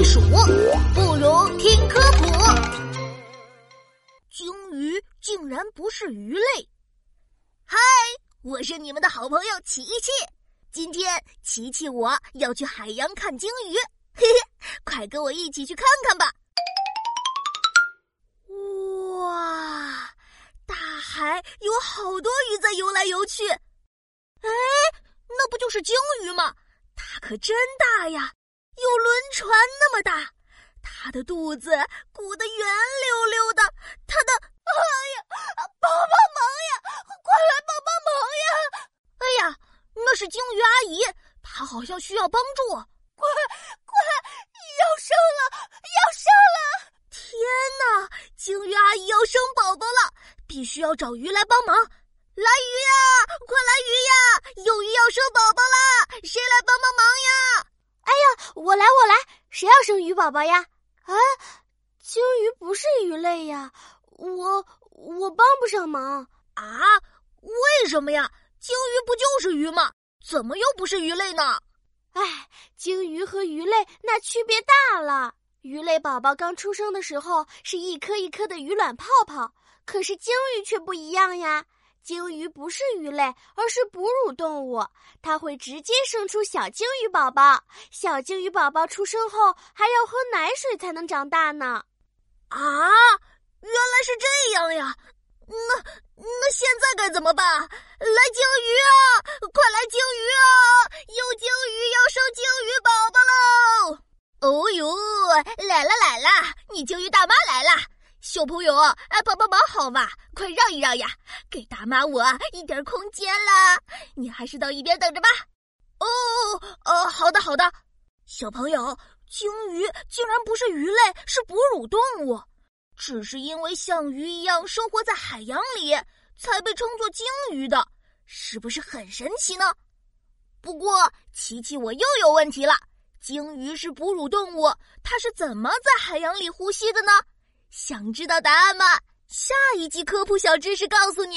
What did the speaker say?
避暑，不如听科普。鲸鱼竟然不是鱼类！嗨，我是你们的好朋友琪琪。今天琪琪我要去海洋看鲸鱼，嘿嘿，快跟我一起去看看吧！哇，大海有好多鱼在游来游去。哎，那不就是鲸鱼吗？它可真大呀！有轮船那么大，它的肚子鼓得圆溜溜的，它的……哎呀，帮帮忙呀！快来帮帮忙呀！哎呀，那是鲸鱼阿姨，她好像需要帮助，快快，要生了，要生了！天哪，鲸鱼阿姨要生宝宝了，必须要找鱼来帮忙。来鱼呀，快来鱼呀！有鱼要生宝宝啦，谁来帮帮忙呀？我来，我来！谁要生鱼宝宝呀？啊，鲸鱼不是鱼类呀，我我帮不上忙啊！为什么呀？鲸鱼不就是鱼吗？怎么又不是鱼类呢？哎，鲸鱼和鱼类那区别大了。鱼类宝宝刚出生的时候是一颗一颗的鱼卵泡泡，可是鲸鱼却不一样呀。鲸鱼不是鱼类，而是哺乳动物。它会直接生出小鲸鱼宝宝。小鲸鱼宝宝出生后还要喝奶水才能长大呢。啊，原来是这样呀！那那现在该怎么办？来鲸鱼啊，快来鲸鱼啊！有鲸鱼要生鲸鱼宝宝喽！哦呦，来了来了，你鲸鱼大妈来了。小朋友，哎，帮帮忙好吗？快让一让呀，给大妈我一点空间啦！你还是到一边等着吧。哦，哦，好的好的。小朋友，鲸鱼竟然不是鱼类，是哺乳动物，只是因为像鱼一样生活在海洋里，才被称作鲸鱼的，是不是很神奇呢？不过，琪琪我又有问题了。鲸鱼是哺乳动物，它是怎么在海洋里呼吸的呢？想知道答案吗？下一集科普小知识告诉你。